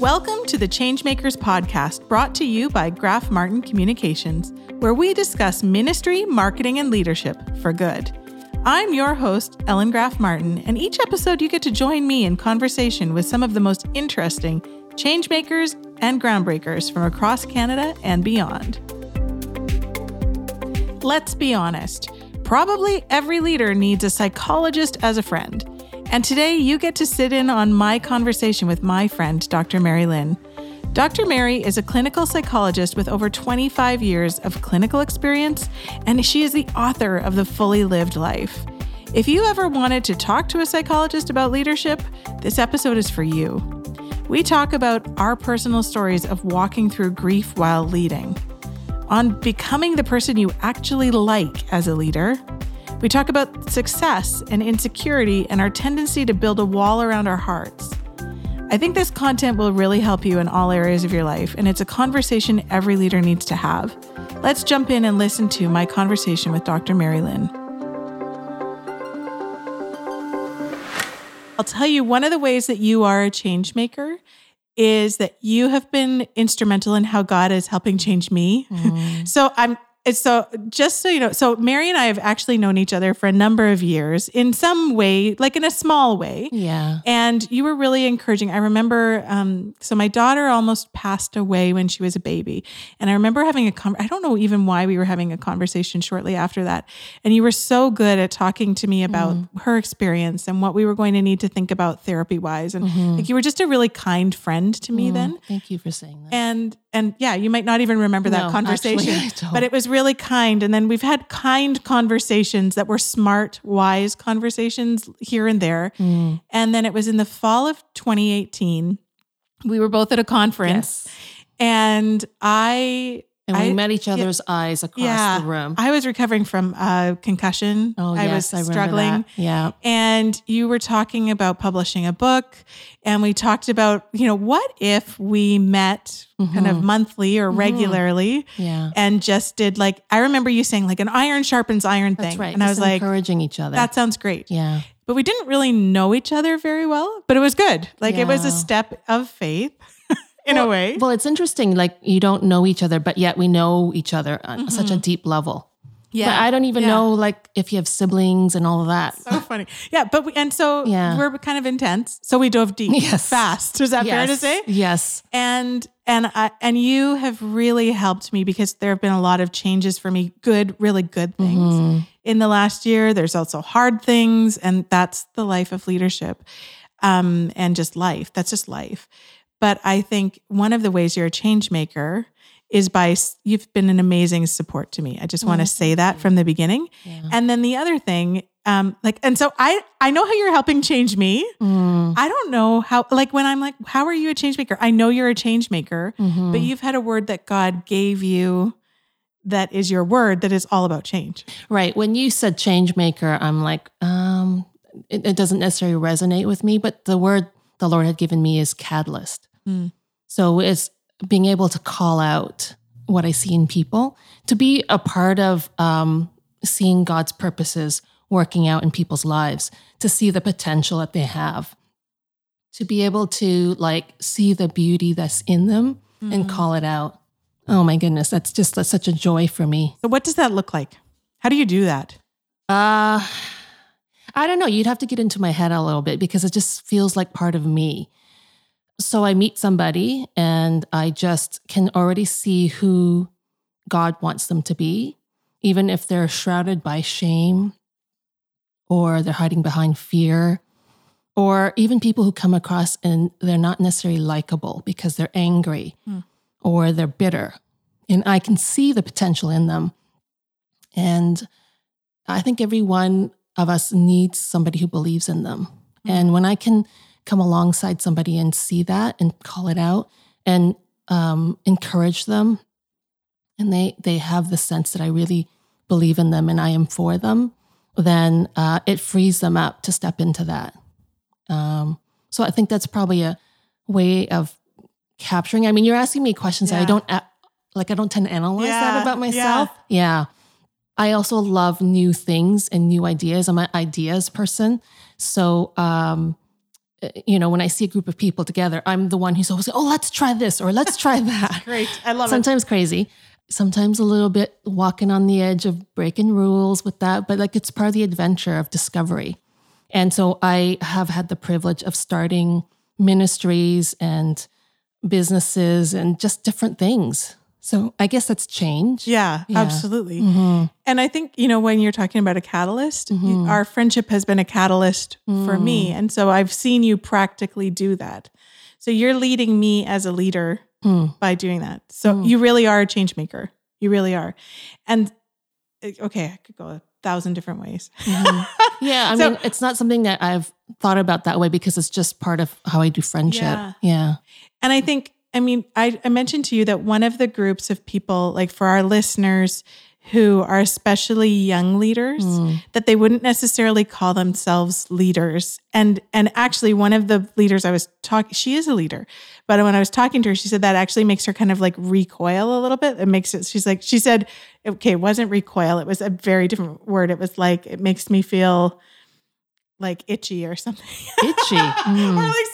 Welcome to the Changemakers podcast, brought to you by Graf Martin Communications, where we discuss ministry, marketing, and leadership for good. I'm your host, Ellen Graf Martin, and each episode you get to join me in conversation with some of the most interesting changemakers and groundbreakers from across Canada and beyond. Let's be honest, probably every leader needs a psychologist as a friend. And today you get to sit in on my conversation with my friend, Dr. Merry Lin. Dr. Merry is a clinical psychologist with over 25 years of clinical experience, and she is the author of The Fully Lived Life. If you ever wanted to talk to a psychologist about leadership, this episode is for you. We talk about our personal stories of walking through grief while leading, on becoming the person you actually like as a leader, we talk about success and insecurity and our tendency to build a wall around our hearts. I think this content will really help you in all areas of your life, and it's a conversation every leader needs to have. Let's jump in and listen to my conversation with Dr. Merry Lin. I'll tell you one of the ways that you are a change maker is that you have been instrumental in how God is helping change me. Mm. so I'm so just so you know, so Merry and I have actually known each other for a number of years in some way, like in a small way. Yeah. And you were really encouraging. I remember, um, so my daughter almost passed away when she was a baby. And I remember having a con- I don't know even why we were having a conversation shortly after that. And you were so good at talking to me about mm her experience and what we were going to need to think about therapy wise. And mm-hmm. like you were just a really kind friend to me mm then. Thank you for saying that. And and yeah, you might not even remember that no, conversation, actually, but it was really kind. And then we've had kind conversations that were smart, wise conversations here and there. Mm. And then it was in the fall of 2018. We were both at a conference, yes. and I and we I, met each other's yeah, eyes across yeah, the room. I was recovering from a concussion. Oh, I yes, was struggling. Yeah. And you were talking about publishing a book. And we talked about, you know, what if we met mm-hmm. kind of mm-hmm. monthly or mm-hmm. regularly yeah. and just did like, I remember you saying like an iron sharpens iron That's thing. right. And just I was like, encouraging each other. That sounds great. Yeah. But we didn't really know each other very well, but it was good. Like yeah. it was a step of faith in well, a way. Well, it's interesting. Like you don't know each other, but yet we know each other on mm-hmm. such a deep level. Yeah. But I don't even yeah. know like if you have siblings and all of that. So funny. Yeah. But we, and so yeah. we're kind of intense. So we dove deep yes. fast. Is that yes. fair to say? Yes. And, and I, and you have really helped me because there have been a lot of changes for me, good, really good things mm-hmm. in the last year. There's also hard things. And that's the life of leadership. Um, and just life. That's just life. But I think one of the ways you're a change maker is by you've been an amazing support to me. I just mm-hmm. want to say that from the beginning. Yeah. And then the other thing, um, like, and so I I know how you're helping change me. Mm. I don't know how, like, when I'm like, how are you a change maker? I know you're a change maker, mm-hmm. but you've had a word that God gave you that is your word that is all about change. Right. When you said change maker, I'm like, um, it, it doesn't necessarily resonate with me, but the word the Lord had given me is catalyst. Mm. So it's being able to call out what I see in people, to be a part of um, seeing God's purposes working out in people's lives, to see the potential that they have, to be able to like see the beauty that's in them mm-hmm. and call it out. Oh my goodness, that's just that's such a joy for me. So, what does that look like? How do you do that? Uh, I don't know. You'd have to get into my head a little bit because it just feels like part of me. So I meet somebody and I just can already see who God wants them to be, even if they're shrouded by shame or they're hiding behind fear, or even people who come across and they're not necessarily likable because they're angry mm. or they're bitter. And I can see the potential in them. And I think every one of us needs somebody who believes in them. Mm. And when I can come alongside somebody and see that and call it out and um, encourage them and they they have the sense that i really believe in them and i am for them then uh, it frees them up to step into that um, so i think that's probably a way of capturing i mean you're asking me questions yeah. that i don't like i don't tend to analyze yeah. that about myself yeah. yeah i also love new things and new ideas i'm an ideas person so um, Uh, you know, when I see a group of people together, I'm the one who's always, like, oh, let's try this or let's try that. Great. I love it. Sometimes crazy, sometimes a little bit walking on the edge of breaking rules with that, but like it's part of the adventure of discovery. And so I have had the privilege of starting ministries and businesses and just different things. So I guess that's change. Yeah, Yeah. absolutely. hmm And I think, you know, when you're talking about a catalyst, you- Mhm. our friendship has been a catalyst for me. And so I've seen you practically do that. So you're leading me as a leader Mm. by doing that. So Mm. you really are a change maker. You really are. And uh, okay, I could go a thousand different ways. Mhm. Yeah, I So- mean, it's not something that I've thought about that way because it's just part of how I do friendship. Yeah. Yeah. And I think, I mean, I, I mentioned to you that one of the groups of people, like for our listeners who are especially young leaders, Mm. that they wouldn't necessarily call themselves leaders. And and actually one of the leaders I was talking she is a leader. But when I was talking to her, she said that actually makes her kind of like recoil a little bit. It makes it she's like she said, okay, it wasn't recoil, it was a very different word. It was like it makes me feel like itchy or something. Itchy. or Mm. something like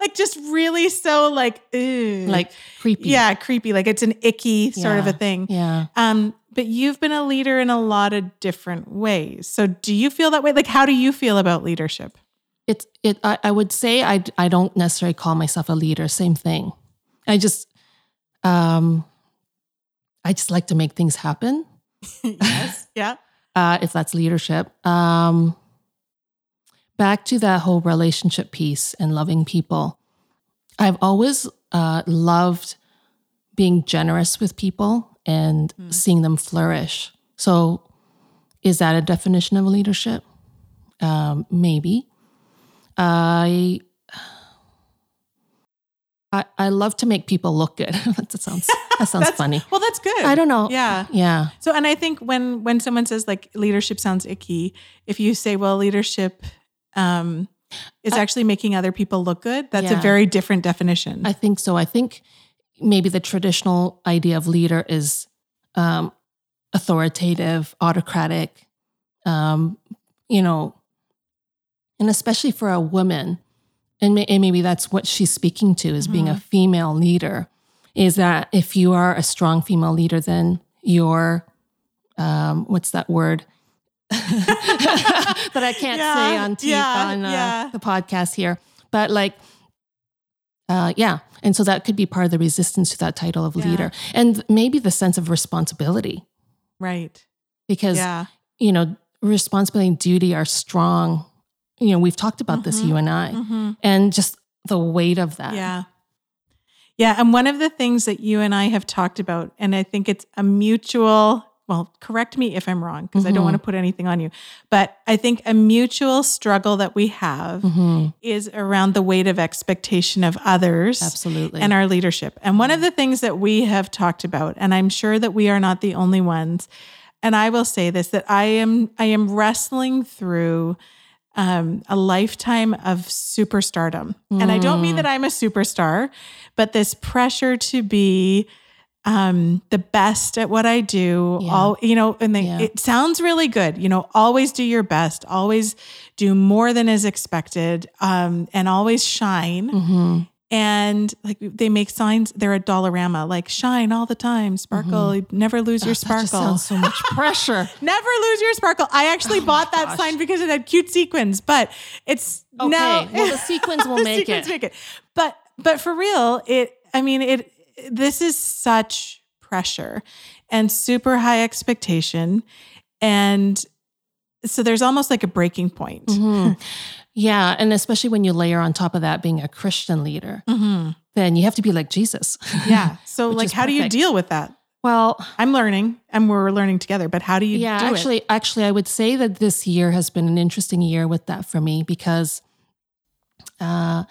like just really so like ew. Like creepy. yeah, creepy. Like it's an icky sort of a thing. Yeah. Um, but you've been a leader in a lot of different ways. So do you feel that way? Like how do you feel about leadership? It's it I, I would say I I don't necessarily call myself a leader. Same thing. I just um I just like to make things happen. yes. Yeah. uh, if that's leadership. Um, back to that whole relationship piece and loving people. I've always uh, loved being generous with people and Mm. seeing them flourish. So, is that a definition of leadership? Um, maybe. I. I, I love to make people look good. that sounds that sounds funny. Well, that's good. I don't know. Yeah. Yeah. So and I think when when someone says like leadership sounds icky, if you say, well, leadership um is actually making other people look good, that's a very different definition. I think so. I think maybe the traditional idea of leader is um, authoritative, autocratic, um, you know, and especially for a woman, and, may, and maybe that's what she's speaking to is being a female leader. Is that if you are a strong female leader, then you're um, what's that word that I can't say on TV, yeah, on uh, yeah. the podcast here, but like uh, yeah. And so that could be part of the resistance to that title of Yeah. leader. And maybe the sense of responsibility, right. because, Yeah. you know, responsibility and duty are strong. You know, we've talked about this, Mhm. you and I, hmm and just the weight of that. Yeah. Yeah. And one of the things that you and I have talked about, and I think it's a mutual, well, correct me if I'm wrong, because I don't Mhm. want to put anything on you, but I think a mutual struggle that we have Mhm. is around the weight of expectation of others Absolutely. and our leadership. And one of the things that we have talked about, and I'm sure that we are not the only ones, and I will say this that I am I am wrestling through um, a lifetime of superstardom. And I don't mean Mm. that I'm a superstar, but this pressure to be um, the best at what I do. Yeah. All you know, and they, Yeah. it sounds really good. You know, always do your best, always do more than is expected, um, and always shine Mhm. and like they make signs they're a dollarama like shine all the time sparkle never lose your Mm-hmm. That just sparkle sounds so much pressure. never lose your sparkle i actually bought that Oh gosh. sign because it had cute sequins but it's Okay. now well, the sequins will the make sequins it. make it but but for real it i mean it this is such pressure and super high expectation and so there's almost like a breaking point Mhm. Yeah. And especially when you layer on top of that being a Christian leader, Mhm. then you have to be like Jesus. yeah so like how do you deal with that well, I'm learning and we're learning together, but how do you yeah do actually it? actually i would say that this year has been an interesting year with that for me because uh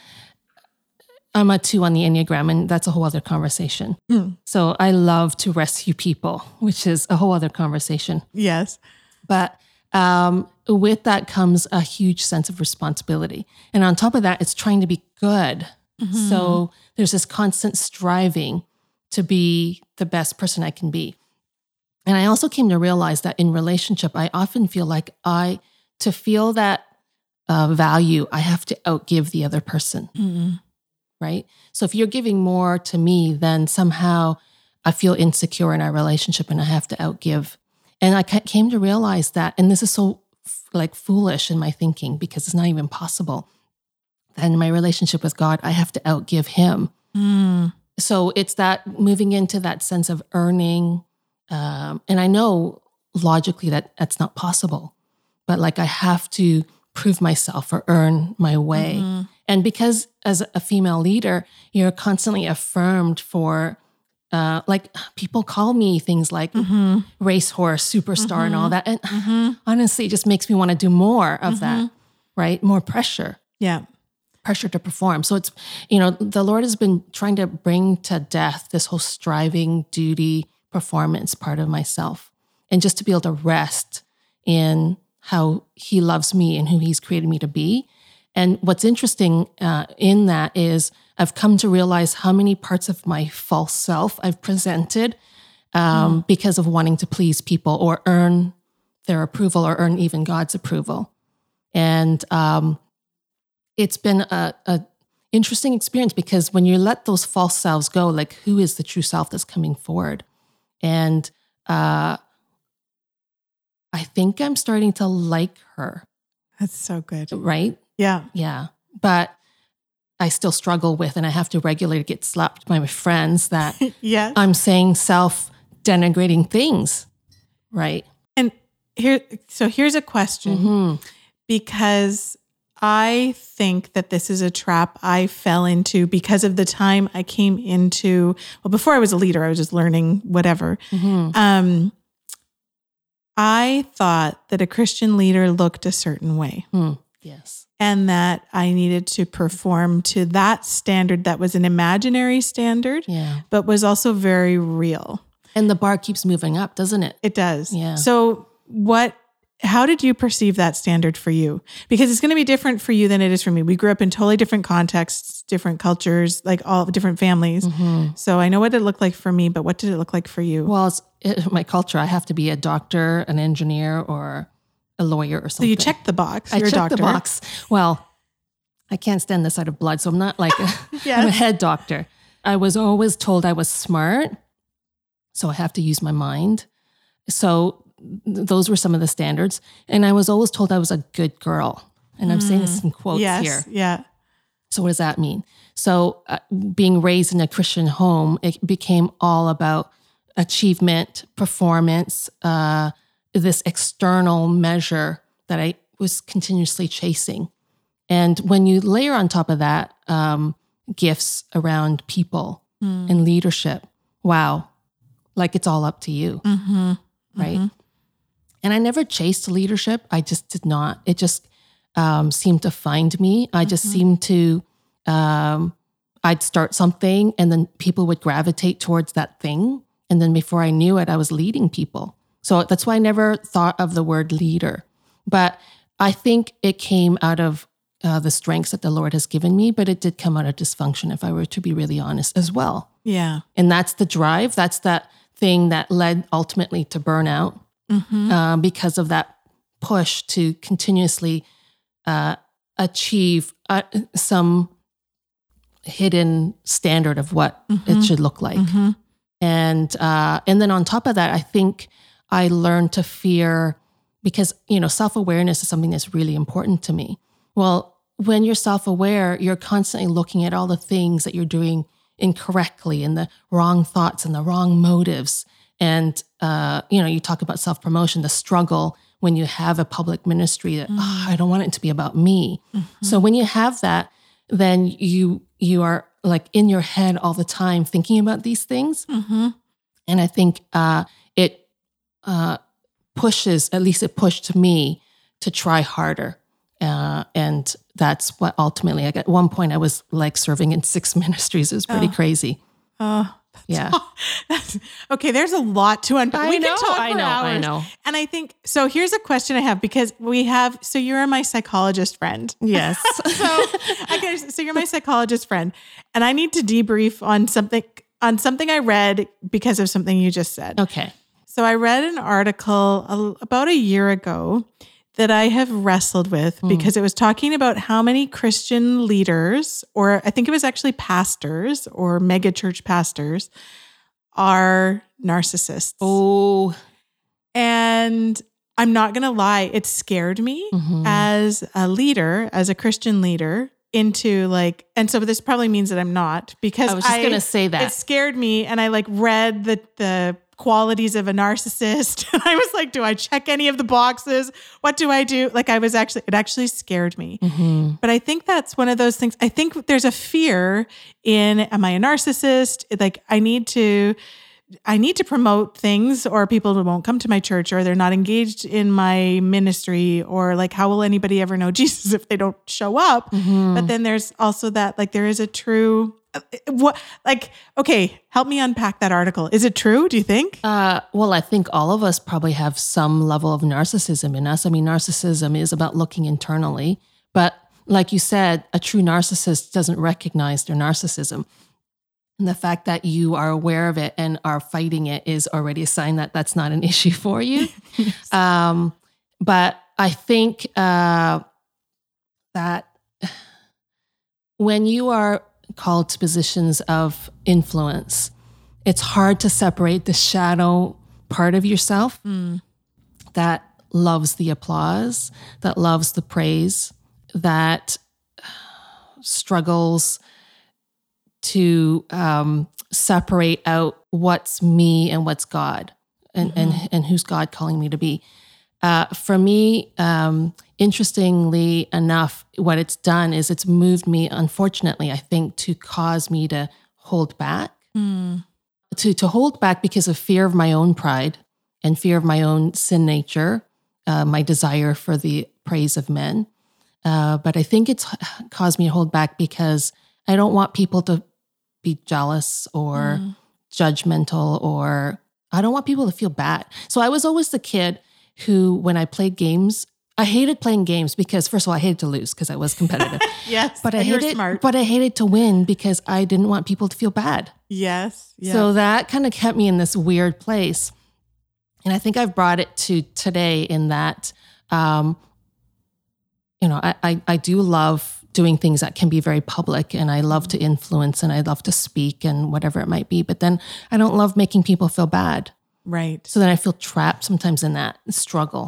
i'm a two on the enneagram and that's a whole other conversation Mm. so i love to rescue people which is a whole other conversation Yes. but um, with that comes a huge sense of responsibility and on top of that it's trying to be good Mm-hmm. so there's this constant striving to be the best person i can be and I also came to realize that in relationship, I often feel like I, to feel that uh, value, I have to outgive the other person. Mm. Right. So if you're giving more to me, then somehow I feel insecure in our relationship and I have to outgive. And I came to realize that, and this is so like foolish in my thinking because it's not even possible that in my relationship with God, I have to outgive Him. Mm. So it's that moving into that sense of earning. Um, and I know logically that that's not possible, but like I have to prove myself or earn my way. Mhm. And because as a female leader, you're constantly affirmed for, uh, like people call me things like Mhm. racehorse, superstar, and all that. And Mhm. honestly, it just makes me want to do more of that, Mhm. right? More pressure Yeah. pressure to perform. So it's, you know, the Lord has been trying to bring to death this whole striving, duty, performance part of myself. And just to be able to rest in how He loves me and who He's created me to be. And what's interesting uh, in that is I've come to realize how many parts of my false self I've presented um, because of wanting to please people or earn their approval or earn even God's approval. And um, it's been a, a interesting experience because when you let those false selves go, like who is the true self that's coming forward? And uh, I think I'm starting to like her, That's so good. right? Yeah. Yeah. But I still struggle with, and I have to regularly get slapped by my friends that yes. I'm saying self denigrating things, right? and here, so here's a question Mhm. because I think that this is a trap I fell into because of the time I came into. Well, before I was a leader, I was just learning whatever. Mhm. Um, I thought that a Christian leader looked a certain way Hmm. Yes. and that I needed to perform to that standard that was an imaginary standard, Yeah. but was also very real. And the bar keeps moving up, doesn't it? It does. Yeah. So, what, how did you perceive that standard for you? Because it's going to be different for you than it is for me. We grew up in totally different contexts, different cultures, like all different families. Mhm. So, I know what it looked like for me, but what did it look like for you? Well, it's it, my culture. I have to be a doctor, an engineer, or a lawyer or something. so, you checked the box. I checked doctor. the box. Well, I can't stand the sight of blood, so I'm not like a, I'm a head doctor. I was always told I was smart, so I have to use my mind. So th- those were some of the standards, and I was always told I was a good girl. And I'm saying this in quotes Mm. yes. here. Yeah. So what does that mean? So uh, being raised in a Christian home, it became all about achievement, performance, uh, this external measure that I was continuously chasing. And when you layer on top of that um, gifts around people Mm. and leadership, wow, like it's all up to you, Mm-hmm. right? And I never chased leadership. I just did not. It just um, seemed to find me. I just seemed to, um, I'd start something and then people would gravitate towards that thing. And then before I knew it, I was leading people. So that's why I never thought of the word leader. But I think it came out of uh, the strengths that the Lord has given me, but it did come out of dysfunction, if I were to be really honest as well. Yeah. And that's the drive. That's that thing that led ultimately to burnout Mm-hmm. uh, because of that push to continuously uh, achieve uh, some hidden standard of what it should look like. Mm-hmm. And uh, and then on top of that, I think I learned to fear because you know self awareness is something that's really important to me. Well, when you're self aware, you're constantly looking at all the things that you're doing incorrectly and the wrong thoughts and the wrong motives. And uh, you know, you talk about self promotion, the struggle when you have a public ministry that "Ah, I don't want it to be about me. So when you have that, then you you are like in your head all the time thinking about these things. Mm-hmm. And I think uh, uh, pushes, at least it pushed me to try harder. Uh, and that's what ultimately, like at one point, I was like serving in six ministries. It was pretty Oh. crazy. Oh, Yeah. that's, okay. There's a lot to unpack. I we know, can talk I for know, I know. And I think so. Here's a question I have because we have. So you're my psychologist friend. Yes. so okay, so you're my psychologist friend, and I need to debrief on something on something I read because of something you just said. okay. So I read an article a- about a year ago that I have wrestled with Hmm. because it was talking about how many Christian leaders, or I think it was actually pastors or mega church pastors, are narcissists. Oh, And I'm not going to lie, it scared me mhm. as a leader, as a Christian leader, into like, and so this probably means that I'm not because I was just gonna say that. it scared me and I like read the the qualities of a narcissist. And I was like do I check any of the boxes? What do I do? Like I was actually it actually scared me. Mhm. but I think that's one of those things. I think there's a fear in am I a narcissist? Like I need to I need to promote things or people won't come to my church or they're not engaged in my ministry or like how will anybody ever know Jesus if they don't show up Mhm. but then there's also that like there is a true uh, what like okay help me unpack that article is it true do you think Uh, well, I think all of us probably have some level of narcissism in us. I mean, narcissism is about looking internally, but like you said, a true narcissist doesn't recognize their narcissism. And the fact that you are aware of it and are fighting it is already a sign that that's not an issue for you. um, but I think uh, that when you are called to positions of influence, it's hard to separate the shadow part of yourself that loves the applause, that loves the praise, that struggles to um, separate out what's me and what's God and, and, and who's God calling me to be. Uh, for me, um, interestingly enough, what it's done is it's moved me, unfortunately, I think, to cause me to hold back to to hold back because of fear of my own pride and fear of my own sin nature, uh, my desire for the praise of men. Uh, but I think it's caused me to hold back because I don't want people to be jealous or judgmental or I don't want people to feel bad. So I was always the kid who, when I played games, I hated playing games because first of all, I hated to lose because I was competitive. yes but I hated, smart but I hated to win because I didn't want people to feel bad. yes yes. So that kind of kept me in this weird place. And I think I've brought it to today in that, um, you know, I, I, I do love doing things that can be very public and I love to influence and I love to speak and whatever it might be. But then I don't love making people feel bad. right So then I feel trapped sometimes in that struggle.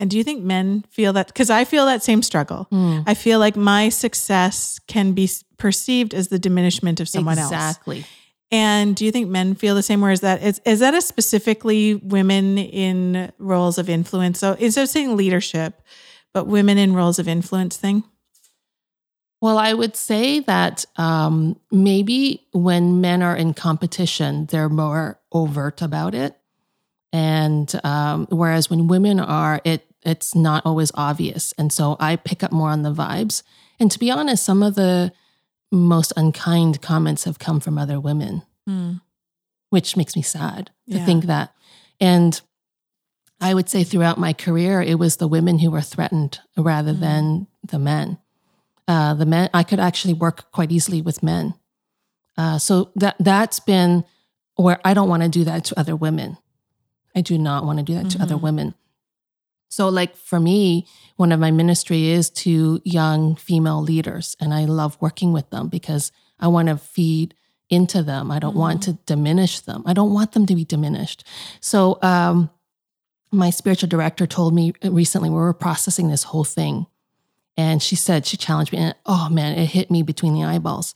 and do you think men feel that because i feel that same struggle Hmm. i feel like my success can be perceived as the diminishment of someone else exactly. And do you think men feel the same? Or is that is, is that a specifically women in roles of influence? So instead of saying leadership, but women in roles of influence thing? Well, I would say that um, maybe when men are in competition, they're more overt about it, and um, whereas when women are, it it's not always obvious, and so I pick up more on the vibes. And to be honest, some of the most unkind comments have come from other women, which makes me sad to Yeah. think that. And I would say throughout my career, it was the women who were threatened rather Mm. than the men. Uh, the men, I could actually work quite easily with men. Uh, so that that's been where I don't want to do that to other women. I do not want to do that to other Mhm. women. So, like for me, one of my ministry is to young female leaders, and I love working with them because I want to feed into them. I don't want to diminish them. I don't want them to be diminished. So, um, my spiritual director told me recently we were processing this whole thing, and she said she challenged me, and oh man, it hit me between the eyeballs.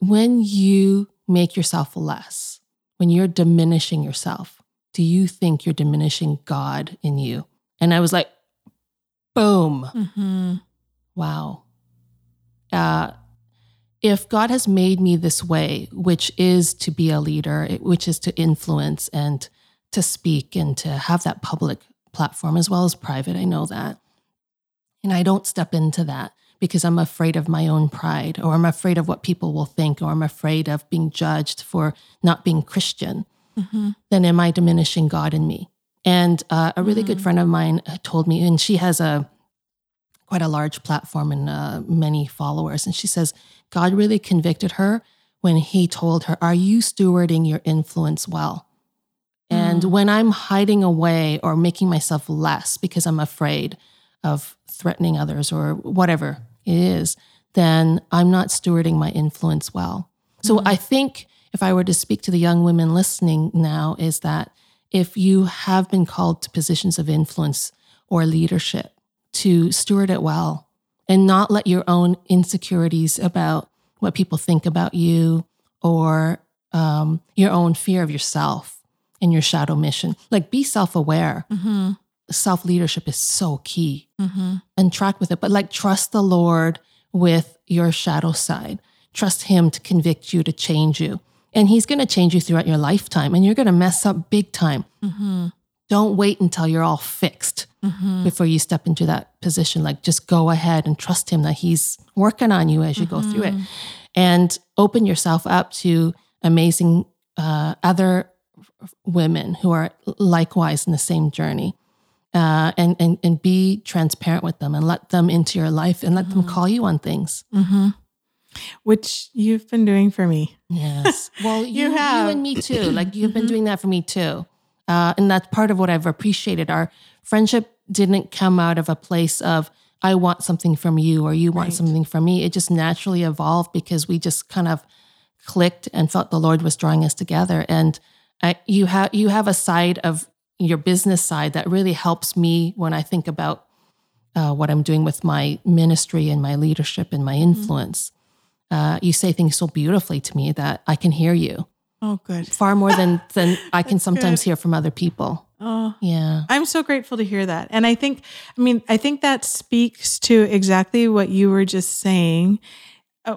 When you make yourself less, when you're diminishing yourself, do you think you're diminishing God in you? And I was like, boom. Mm-hmm. Wow. Uh, if God has made me this way, which is to be a leader, which is to influence and to speak and to have that public platform as well as private, I know that. And I don't step into that because I'm afraid of my own pride or I'm afraid of what people will think or I'm afraid of being judged for not being Christian Mm-hmm. then am I diminishing God in me? And uh, a really good friend of mine told me, and she has a quite a large platform and uh, many followers, and she says God really convicted her when He told her, "Are you stewarding your influence well?" And when I'm hiding away or making myself less because I'm afraid of threatening others or whatever it is, then I'm not stewarding my influence well. So I think if I were to speak to the young women listening now, is that if you have been called to positions of influence or leadership, to steward it well and not let your own insecurities about what people think about you or um, your own fear of yourself and your shadow mission. Like be self aware. Mm-hmm. Self leadership is so key Mm-hmm. and track with it. But like trust the Lord with your shadow side. Trust Him to convict you, to change you. And He's going to change you throughout your lifetime and you're going to mess up big time. Mm-hmm. Don't wait until you're all fixed Mm-hmm. before you step into that position. Like just go ahead and trust Him that He's working on you as you go through it. And open yourself up to amazing uh, other women who are likewise in the same journey. Uh, and, and and be transparent with them and let them into your life and let them call you on things. Mm-hmm. Which you've been doing for me. Yes. Well, you, you, have. and me too. Like you've been doing that for me too. Uh, and that's part of what I've appreciated. Our friendship didn't come out of a place of, I want something from you or you want Right. something from me. It just naturally evolved because we just kind of clicked and felt the Lord was drawing us together. And I, you have you have a side of your business side that really helps me when I think about uh, what I'm doing with my ministry and my leadership and my influence. Uh, you say things so beautifully to me that I can hear you Oh, good. far more than than I can sometimes good. hear from other people. Oh, Yeah. I'm so grateful to hear that. And I think, I mean, I think that speaks to exactly what you were just saying uh,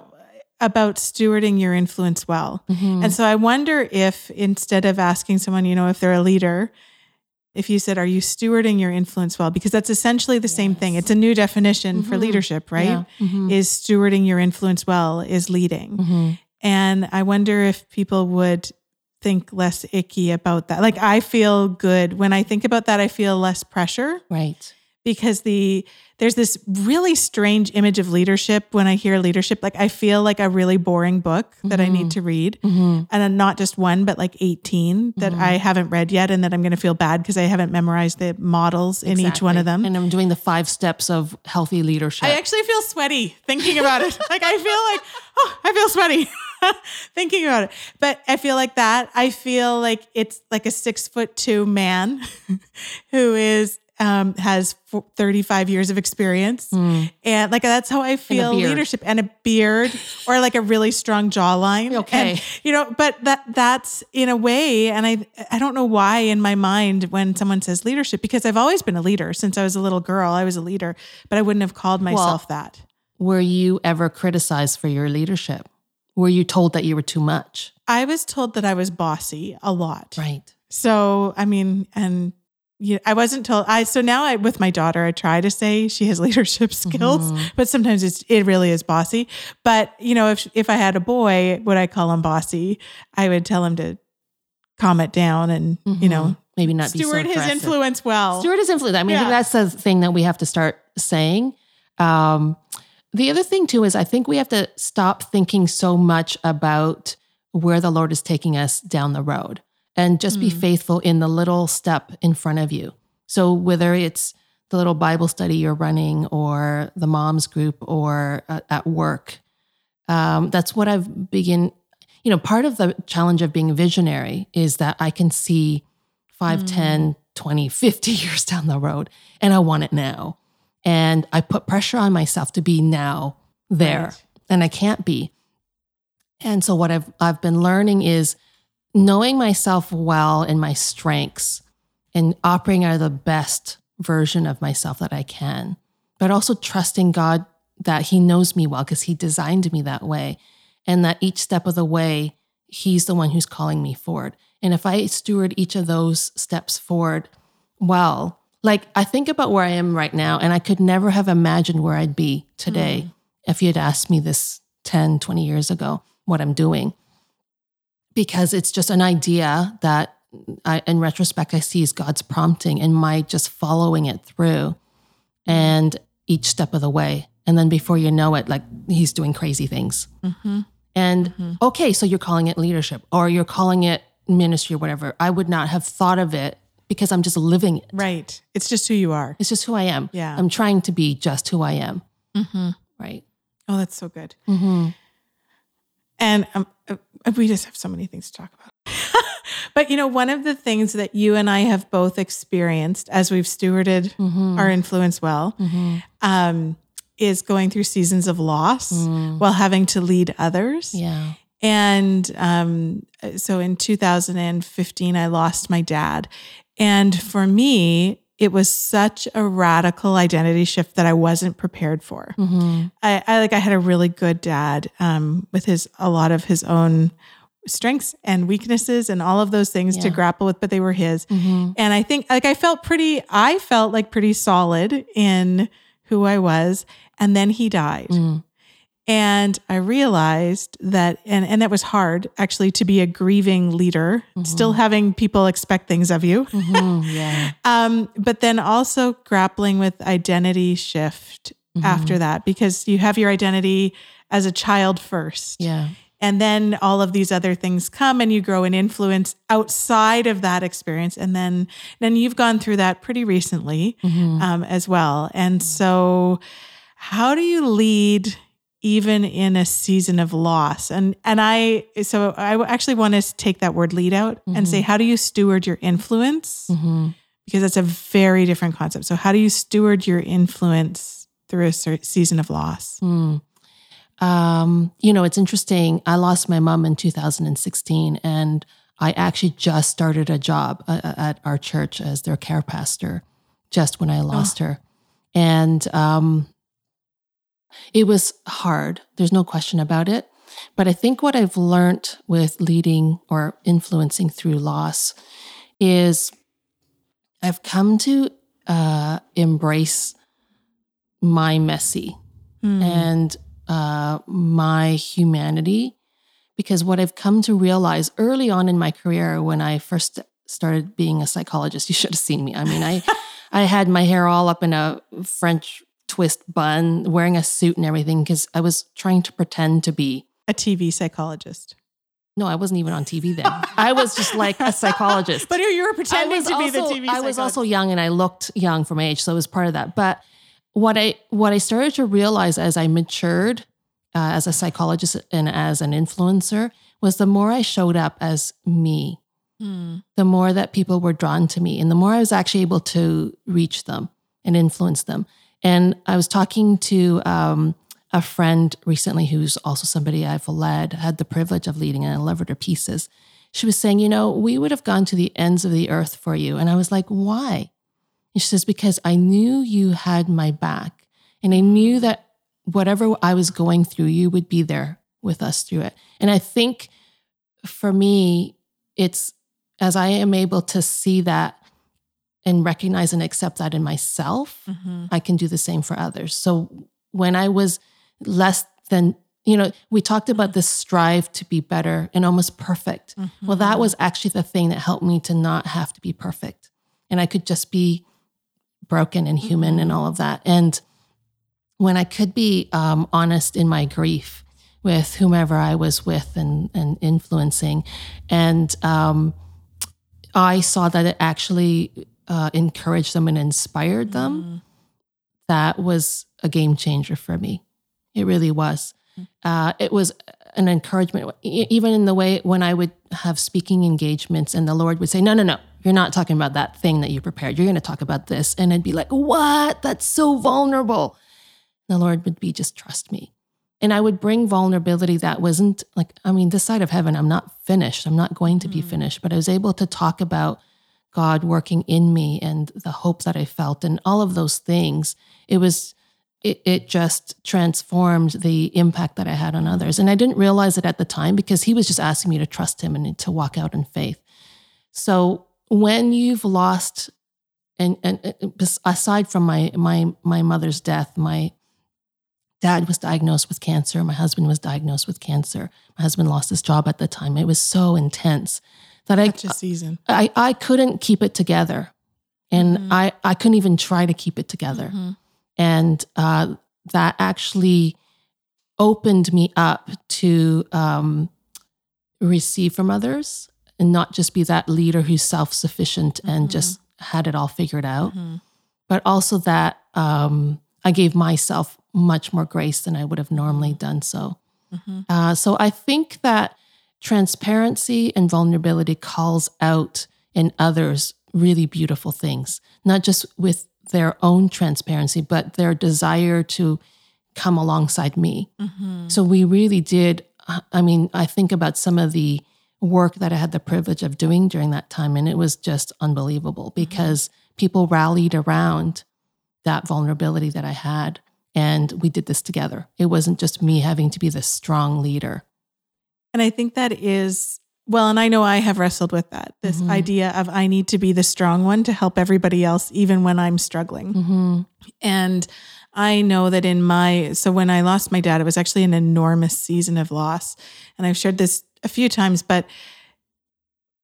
about stewarding your influence well. Mhm. And so I wonder if instead of asking someone, you know, if they're a leader, if you said, Are you stewarding your influence well? Because that's essentially the same thing. It's a new definition for Mhm. leadership, right? Yeah. Mhm. Is stewarding your influence well is leading. Mhm. And I wonder if people would think less icky about that. Like I feel good when I think about that, I feel less pressure Right. Because the there's this really strange image of leadership when I hear leadership. Like I feel like a really boring book that I Mhm. need to read. Mhm. And not just one, but like 18 that Mhm. I haven't read yet and that I'm gonna feel bad because I haven't memorized the models in each one of them. And I'm doing the five steps of healthy leadership. I actually feel sweaty thinking about it. like I feel like, oh, I feel sweaty thinking about it. But I feel like that. I feel like it's like a six foot two man who is um, has fo- 35 years of experience. Mm. And like that's how I feel beard. leadership and a beard or like a really strong jawline. Okay. And, you know, but that that's in a way, and I I don't know why in my mind when someone says leadership, because I've always been a leader since I was a little girl. I was a leader, but I wouldn't have called myself that. Were you ever criticized for your leadership? Were you told that you were too much? I was told that I was bossy a lot. Right. So I mean, and you I wasn't told. I so now I with my daughter, I try to say she has leadership skills, Mhm. but sometimes it's it really is bossy. But you know, if if I had a boy, would I call him bossy? I would tell him to calm it down and you know maybe not steward be so his aggressive. influence well. Steward his influence. I mean, I Yeah. that's the thing that we have to start saying. Um, the other thing too is I think we have to stop thinking so much about where the Lord is taking us down the road and just be Mm. faithful in the little step in front of you. So whether it's the little Bible study you're running or the moms group or uh, at work, um, that's what I've begin. You know, part of the challenge of being a visionary is that I can see 5, Mm. 10, 20, 50 years down the road, and I want it now. And I put pressure on myself to be now there, Right. and I can't be. And so what I've I've been learning is knowing myself well and my strengths and operating out of the best version of myself that I can, but also trusting God that He knows me well because He designed me that way. And that each step of the way, He's the one who's calling me forward. And if I steward each of those steps forward well, like I think about where I am right now, and I could never have imagined where I'd be today mm. if you had asked me this 10, 20 years ago, what I'm doing. Because it's just an idea that I, in retrospect, I see as God's prompting and my just following it through and each step of the way. And then before you know it, like he's doing crazy things. Mhm. And Mhm. okay, so you're calling it leadership or you're calling it ministry or whatever. I would not have thought of it because I'm just living it. Right. It's just who you are. It's just who I am. Yeah. I'm trying to be just who I am. Mm-hmm. Right. Oh, that's so good. Mm-hmm. And um, uh, we just have so many things to talk about. but you know, one of the things that you and I have both experienced as we've stewarded Mm-hmm. our influence well Mm-hmm. um, is going through seasons of loss Mm. while having to lead others. Yeah. And um, so in 2015, I lost my dad. And for me, it was such a radical identity shift that I wasn't prepared for. Mm-hmm. I, I like I had a really good dad um, with his a lot of his own strengths and weaknesses and all of those things to grapple with, but they were his. Mm-hmm. And I think like I felt pretty I felt like pretty solid in who I was. And then he died. Mm. And I realized that, and, and that was hard actually to be a grieving leader, still having people expect things of you. Mm-hmm. Yeah. Um, but then also grappling with identity shift Mm-hmm. after that, because you have your identity as a child first. Yeah. And then all of these other things come and you grow in influence outside of that experience. And then, then you've gone through that pretty recently Mm-hmm. um, as well. And so, how do you lead even in a season of loss? And and I so I actually want to take that word lead out and say, how do you steward your influence? Mm-hmm. Because that's a very different concept. So, how do you steward your influence through a season of loss? Mm. Um, you know, it's interesting. I lost my mom in 2016, and I actually just started a job uh, uh, at our church as their care pastor just when I lost her. And um, it was hard. There's no question about it. But I think what I've learned with leading or influencing through loss is I've come to uh, embrace my messy Hmm. and uh, my humanity. Because what I've come to realize early on in my career, when I first started being a psychologist, you should have seen me. I mean, I, I had my hair all up in a French twist bun, wearing a suit and everything, because I was trying to pretend to be. a TV psychologist. No, I wasn't even on TV then. I was just like a psychologist. But you were pretending to be the also- TV I was also young and I looked young for my age, so it was part of that. But what I what I started to realize as I matured uh, as a psychologist and as an influencer was the more I showed up as me, Hmm. the more that people were drawn to me, and the more I was actually able to reach them and influence them. And I was talking to um, a friend recently who's also somebody I've led, had the privilege of leading, and I love her to pieces. She was saying, You know, we would have gone to the ends of the earth for you. And I was like, Why? And she says, Because I knew you had my back. And I knew that whatever I was going through, you would be there with us through it. And I think for me, it's as I am able to see that and recognize and accept that in myself, Mhm. I can do the same for others. So when I was less than, you know, we talked about this strive to be better and almost perfect. Well, that was actually the thing that helped me to not have to be perfect. And I could just be broken and human and all of that. And when I could be um, honest in my grief with whomever I was with and, and influencing, and um, I saw that it actually uh, encouraged them and inspired them, that was a game changer for me. It really was. Uh, it was an encouragement, even in the way when I would have speaking engagements and the Lord would say, No, no, no, you're not talking about that thing that you prepared. You're going to talk about this. And I'd be like, What? That's so vulnerable. The Lord would be, Just trust me. And I would bring vulnerability that wasn't like, I mean, this side of heaven, I'm not finished. I'm not going to be finished, but I was able to talk about God working in me and the hope that I felt and all of those things. It was, it, it just transformed the impact that I had on others. And I didn't realize it at the time because he was just asking me to trust him and to walk out in faith. So when you've lost, and, and aside from my, my, my mother's death, my dad was diagnosed with cancer. My husband was diagnosed with cancer. My husband lost his job at the time. It was so intense that I, Such a season. I, I couldn't keep it together. And I, I couldn't even try to keep it together. And uh, that actually opened me up to um, receive from others and not just be that leader who's self sufficient and just had it all figured out, but also that um, I gave myself much more grace than I would have normally done so. Uh, so I think that transparency and vulnerability calls out in others really beautiful things, not just with their own transparency, but their desire to come alongside me. So we really did. uh, I mean, I think about some of the work that I had the privilege of doing during that time, and it was just unbelievable because people rallied around that vulnerability that I had. And we did this together. It wasn't just me having to be the strong leader. And I think that is, well, and I know I have wrestled with that this Mhm. idea of I need to be the strong one to help everybody else, even when I'm struggling. Mm-hmm. And I know that in my, so when I lost my dad, it was actually an enormous season of loss. And I've shared this a few times, but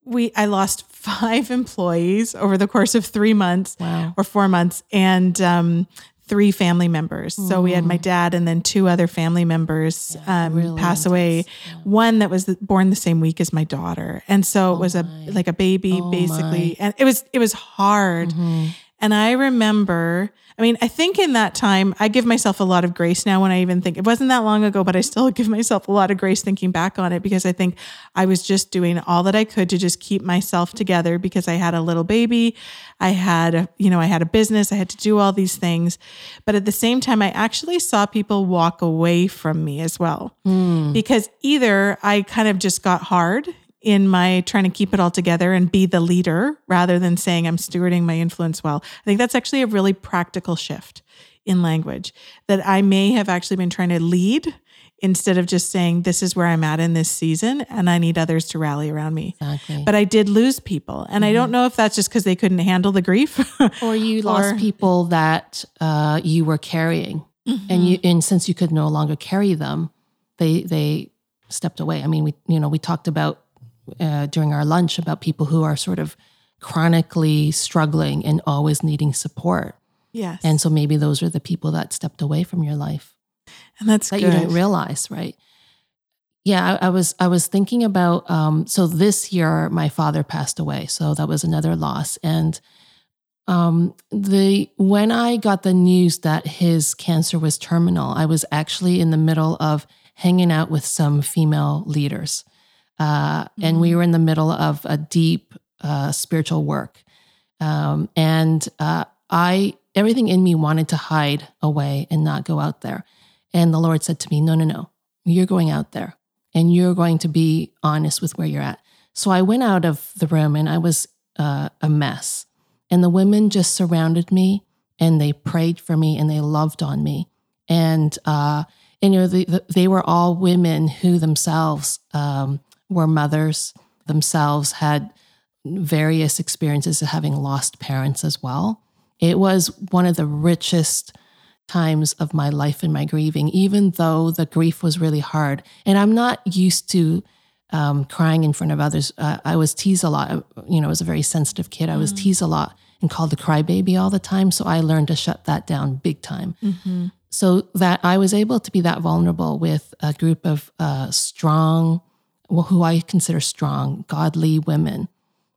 we, I lost five employees over the course of three months Wow. or four months and um, three family members. So we had my dad and then two other family members um, really pass away. Yeah. One that was born the same week as my daughter, and so it was a like a baby Oh basically, and it was it was hard. Mhm. And I remember, I mean, I think in that time, I give myself a lot of grace now when I even think it wasn't that long ago, but I still give myself a lot of grace thinking back on it because I think I was just doing all that I could to just keep myself together because I had a little baby. I had, a, you know, I had a business. I had to do all these things. But at the same time, I actually saw people walk away from me as well Mm. because either I kind of just got hard in my trying to keep it all together and be the leader rather than saying I'm stewarding my influence well. I think that's actually a really practical shift in language that I may have actually been trying to lead instead of just saying this is where I'm at in this season and I need others to rally around me. Exactly. But I did lose people and I don't know if that's just because they couldn't handle the grief. or you lost or- people that uh, you were carrying, Mm-hmm. and you and since you could no longer carry them, they they stepped away. I mean, we you know we talked about uh, during our lunch about people who are sort of chronically struggling and always needing support, yes. and so maybe those are the people that stepped away from your life and that's that good. you didn't realize, right? Yeah, I, I was I was thinking about um, so this year my father passed away, so that was another loss, and um, the when I got the news that his cancer was terminal, I was actually in the middle of hanging out with some female leaders, uh, and we were in the middle of a deep uh, spiritual work, um, and uh, I everything in me wanted to hide away and not go out there. And the Lord said to me, No, no, no, you're going out there and you're going to be honest with where you're at. So I went out of the room and I was uh, a mess. And the women just surrounded me and they prayed for me and they loved on me. And, uh, and you know, the, the, they were all women who themselves um, were mothers, themselves had various experiences of having lost parents as well. It was one of the richest times of my life and my grieving, even though the grief was really hard. And I'm not used to um, crying in front of others. Uh, I was teased a lot. You know, I was a very sensitive kid. I was teased a lot and called the crybaby all the time. So I learned to shut that down big time. So that I was able to be that vulnerable with a group of uh, strong, who I consider strong, godly women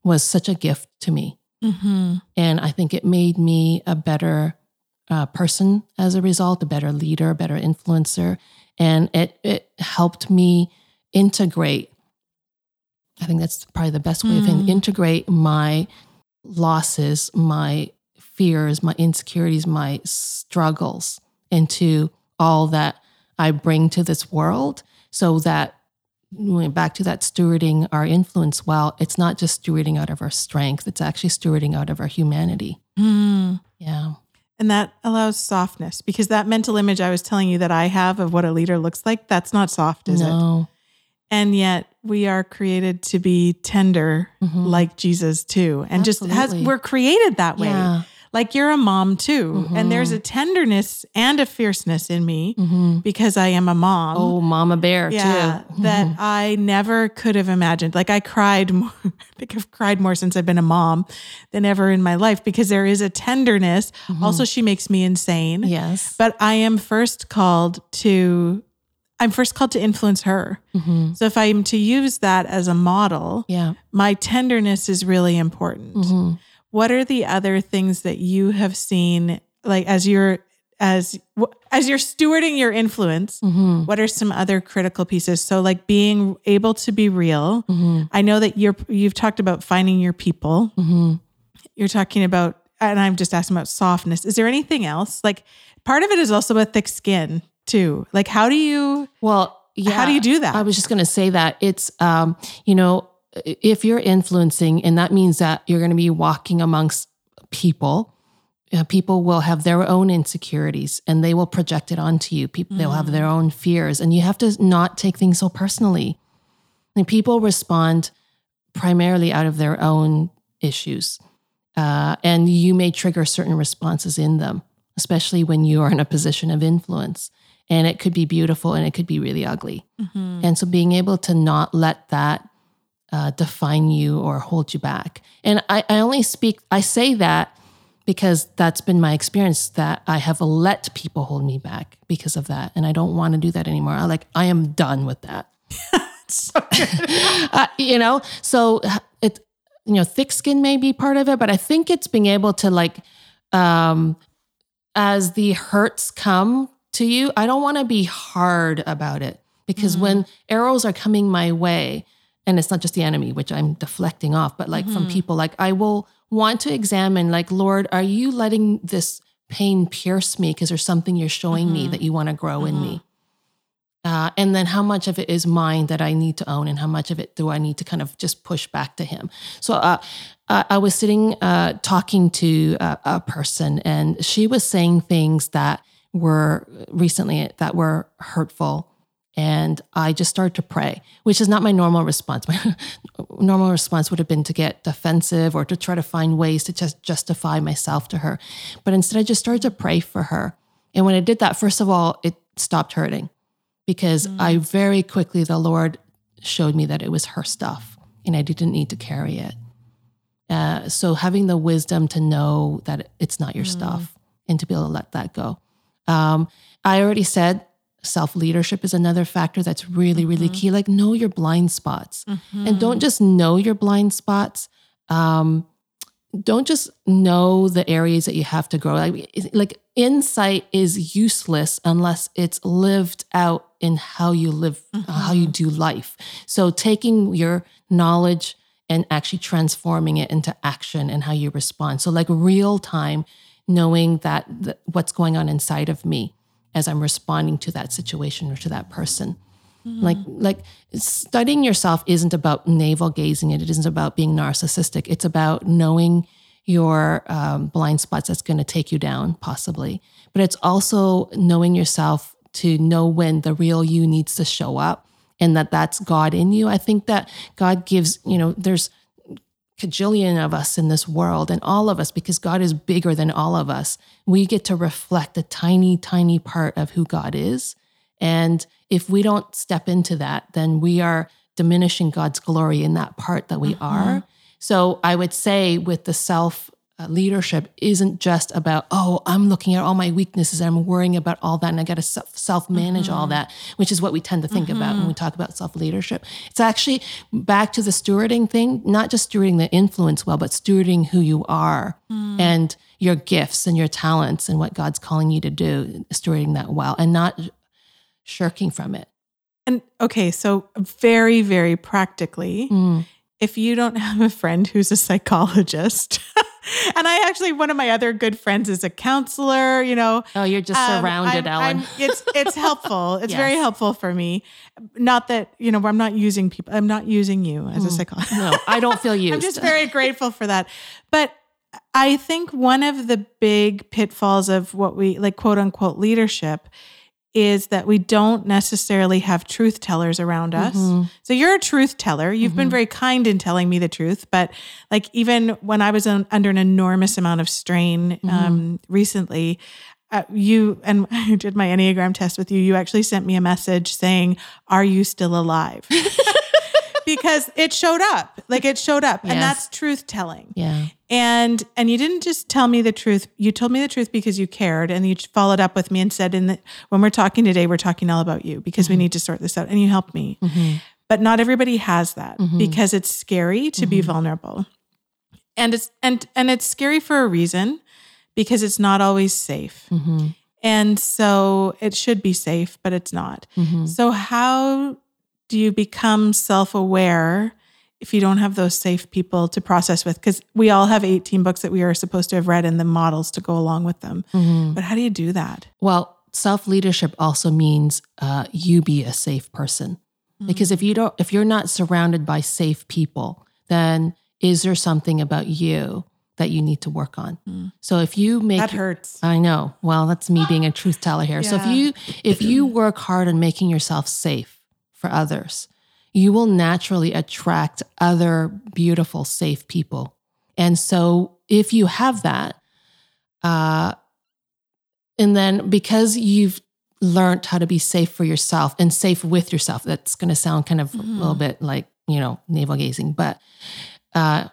was such a gift to me. And I think it made me a better uh, person as a result, a better leader, a better influencer. And it, it helped me integrate. I think that's probably the best way of saying integrate my losses, my fears, my insecurities, my struggles into all that I bring to this world so that going back to that stewarding our influence well, it's not just stewarding out of our strength, it's actually stewarding out of our humanity. Mm. Yeah. And that allows softness because that mental image I was telling you that I have of what a leader looks like, that's not soft, is it? And yet we are created to be tender Mhm. like Jesus too. And just has we're created that way. Yeah. Like you're a mom too. Mhm. And there's a tenderness and a fierceness in me Mhm. because I am a mom. Oh, Mama Bear, yeah, too. that I never could have imagined. Like I cried more, I think I've cried more since I've been a mom than ever in my life because there is a tenderness. Also, she makes me insane. Yes. But I am first called to I'm first called to influence her. Mhm. So if I'm to use that as a model, Yeah. my tenderness is really important. Mhm. What are the other things that you have seen like as you're as as you're stewarding your influence? Mhm. What are some other critical pieces? So like being able to be real. Mhm. I know that you're you've talked about finding your people. Mhm. You're talking about and I'm just asking about softness. Is there anything else? Like part of it is also about thick skin too. Like how do you Well, yeah. how do you do that? I was just going to say that it's, um, you know, if you're influencing, and that means that you're going to be walking amongst people, uh, people will have their own insecurities and they will project it onto you. People, they'll have their own fears, and you have to not take things so personally. And people respond primarily out of their own issues, uh, and you may trigger certain responses in them, especially when you are in a position of influence and it could be beautiful and it could be really ugly. Mhm. And so being able to not let that uh, define you or hold you back. And I, I only speak, I say that because that's been my experience that I have let people hold me back because of that. And I don't want to do that anymore. I like, I am done with that. Uh, you know, so it, you know, thick skin may be part of it, but I think it's being able to like, um, as the hurts come to you, I don't want to be hard about it because when arrows are coming my way, and it's not just the enemy, which I'm deflecting off, but like from people, like I will want to examine, like, Lord, are you letting this pain pierce me? Because there's something you're showing me that you want to grow in me? Uh, and then how much of it is mine that I need to own, and how much of it do I need to kind of just push back to him? So uh, I I was sitting uh, talking to a, a person, and she was saying things that were recently that were hurtful, and I just started to pray, which is not my normal response. My normal response would have been to get defensive or to try to find ways to just justify myself to her, but instead I just started to pray for her. And when I did that, first of all, it stopped hurting because I very quickly, the Lord showed me that it was her stuff and I didn't need to carry it. Uh, so having the wisdom to know that it's not your stuff and to be able to let that go. Um, I already said self leadership is another factor that's really, really key. Like know your blind spots and don't just know your blind spots. Um, don't just know the areas that you have to grow. Like, like insight is useless unless it's lived out in how you live, uh, how you do life. So taking your knowledge and actually transforming it into action and how you respond. So like real time, knowing that th- what's going on inside of me as I'm responding to that situation or to that person. Like, like studying yourself isn't about navel gazing. It isn't about being narcissistic. It's about knowing your um, blind spots that's going to take you down, possibly. But it's also knowing yourself to know when the real you needs to show up, and that that's God in you. I think that God gives. You know, there's cajillion of us in this world and all of us because God is bigger than all of us. We get to reflect a tiny, tiny part of who God is. And if we don't step into that, then we are diminishing God's glory in that part that we uh-huh. are. So I would say with the self uh, leadership isn't just about, oh, I'm looking at all my weaknesses and I'm worrying about all that and I got to self manage all that, which is what we tend to think about when we talk about self leadership. It's actually back to the stewarding thing, not just stewarding the influence well, but stewarding who you are and your gifts and your talents and what God's calling you to do, stewarding that well and not shirking from it. And okay, so very, very practically, Mm. if you don't have a friend who's a psychologist, and I actually one of my other good friends is a counselor, you know. Oh, you're just um, surrounded, I'm- Ellen. I'm- it's it's helpful. It's very helpful for me. Not that you know, I'm not using people. I'm not using you as a psychologist. no, I don't feel used. I'm just very grateful for that. But I think one of the big pitfalls of what we like, quote unquote, leadership is that we don't necessarily have truth tellers around us. Mhm. So you're a truth teller. You've been very kind in telling me the truth, but like even when I was un- under an enormous amount of strain um, recently, uh, you and I did my Enneagram test with you. You actually sent me a message saying, "Are you still alive?" because it showed up. Like it showed up, and that's truth telling. Yeah. And and you didn't just tell me the truth. You told me the truth because you cared and you followed up with me and said in the, when we're talking today we're talking all about you because we mm-hmm. need to sort this out and you helped me. Mm-hmm. But not everybody has that mm-hmm. because it's scary to be vulnerable. And it's and and it's scary for a reason because it's not always safe. And so it should be safe, but it's not. So how do you become self-aware if you don't have those safe people to process with because we all have 18 books that we are supposed to have read and the models to go along with them mm-hmm. but how do you do that Well, self leadership also means uh, you be a safe person. Mm. Because if you don't, if you're not surrounded by safe people, then is there something about you that you need to work on? Mm. So if you make that hurts I know. Well, that's me being a truth teller here. So if you if you work hard on making yourself safe for others, you will naturally attract other beautiful, safe people. And so if you have that, uh, and then because you've learned how to be safe for yourself and safe with yourself, that's going to sound kind of a little bit like, you know, navel gazing, but uh,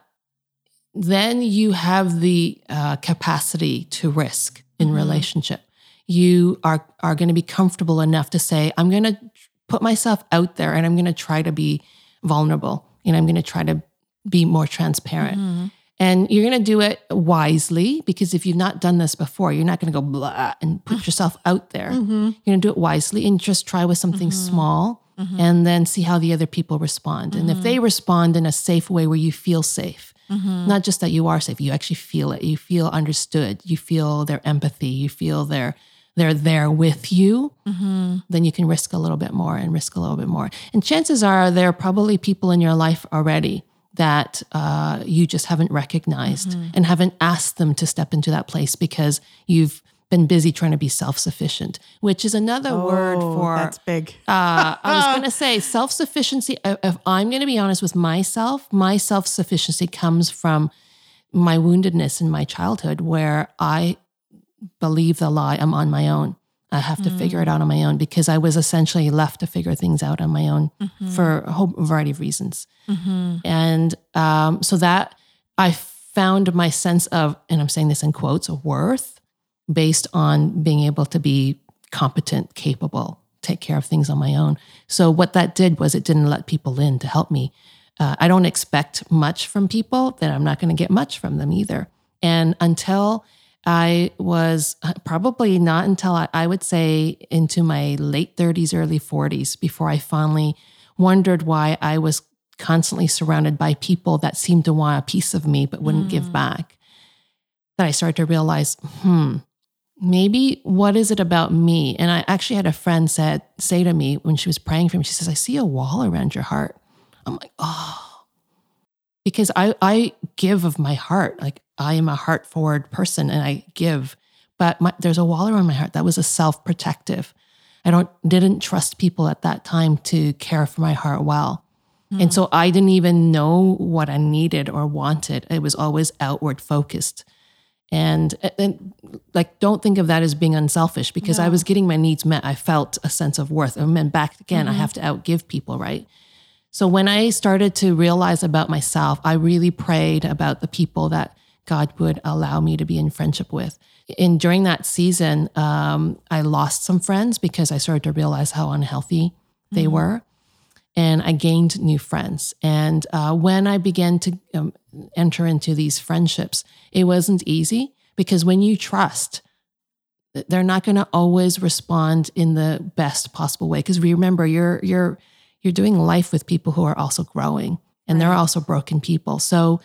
then you have the uh, capacity to risk in relationship. You are are going to be comfortable enough to say, "I'm going to put myself out there, and I'm going to try to be vulnerable, and I'm going to try to be more transparent." Mm-hmm. And you're going to do it wisely because if you've not done this before, you're not going to go blah and put yourself out there. Mm-hmm. You're going to do it wisely and just try with something mm-hmm. small and then see how the other people respond. And if they respond in a safe way where you feel safe, not just that you are safe, you actually feel it. You feel understood. You feel their empathy. You feel their they're there with you, then you can risk a little bit more and risk a little bit more. And chances are there are probably people in your life already that uh, you just haven't recognized and haven't asked them to step into that place because you've been busy trying to be self sufficient, which is another word Oh, for that's big uh, I was going to say self sufficiency. If I'm going to be honest with myself, my self sufficiency comes from my woundedness in my childhood, where I believe the lie I'm on my own. I have to figure it out on my own because I was essentially left to figure things out on my own for a whole variety of reasons. And um, so that I found my sense of, and I'm saying this in quotes, worth based on being able to be competent, capable, take care of things on my own. So what that did was it didn't let people in to help me. Uh, I don't expect much from people, then I'm not going to get much from them either. And until I was uh, probably not until I, I would say into my late 30s, early 40s before I finally wondered why I was constantly surrounded by people that seemed to want a piece of me but wouldn't give back. That I started to realize, hmm, maybe what is it about me? And I actually had a friend said say to me when she was praying for me, she says, I see a wall around your heart. I'm like, oh, because I I give of my heart. Like I am a heart forward person and I give, but my, there's a wall around my heart that was a self protective. I don't didn't trust people at that time to care for my heart well. And so I didn't even know what I needed or wanted. It was always outward focused. And, and like, don't think of that as being unselfish because I was getting my needs met. I felt a sense of worth. And then back again, I mm-hmm. have to outgive people, right? So when I started to realize about myself, I really prayed about the people that God would allow me to be in friendship with. And during that season, um, I lost some friends because I started to realize how unhealthy they were. And I gained new friends. And uh, when I began to um, enter into these friendships, it wasn't easy because when you trust, they're not going to always respond in the best possible way. Because remember, you're you're you're doing life with people who are also growing, and they're also broken people. So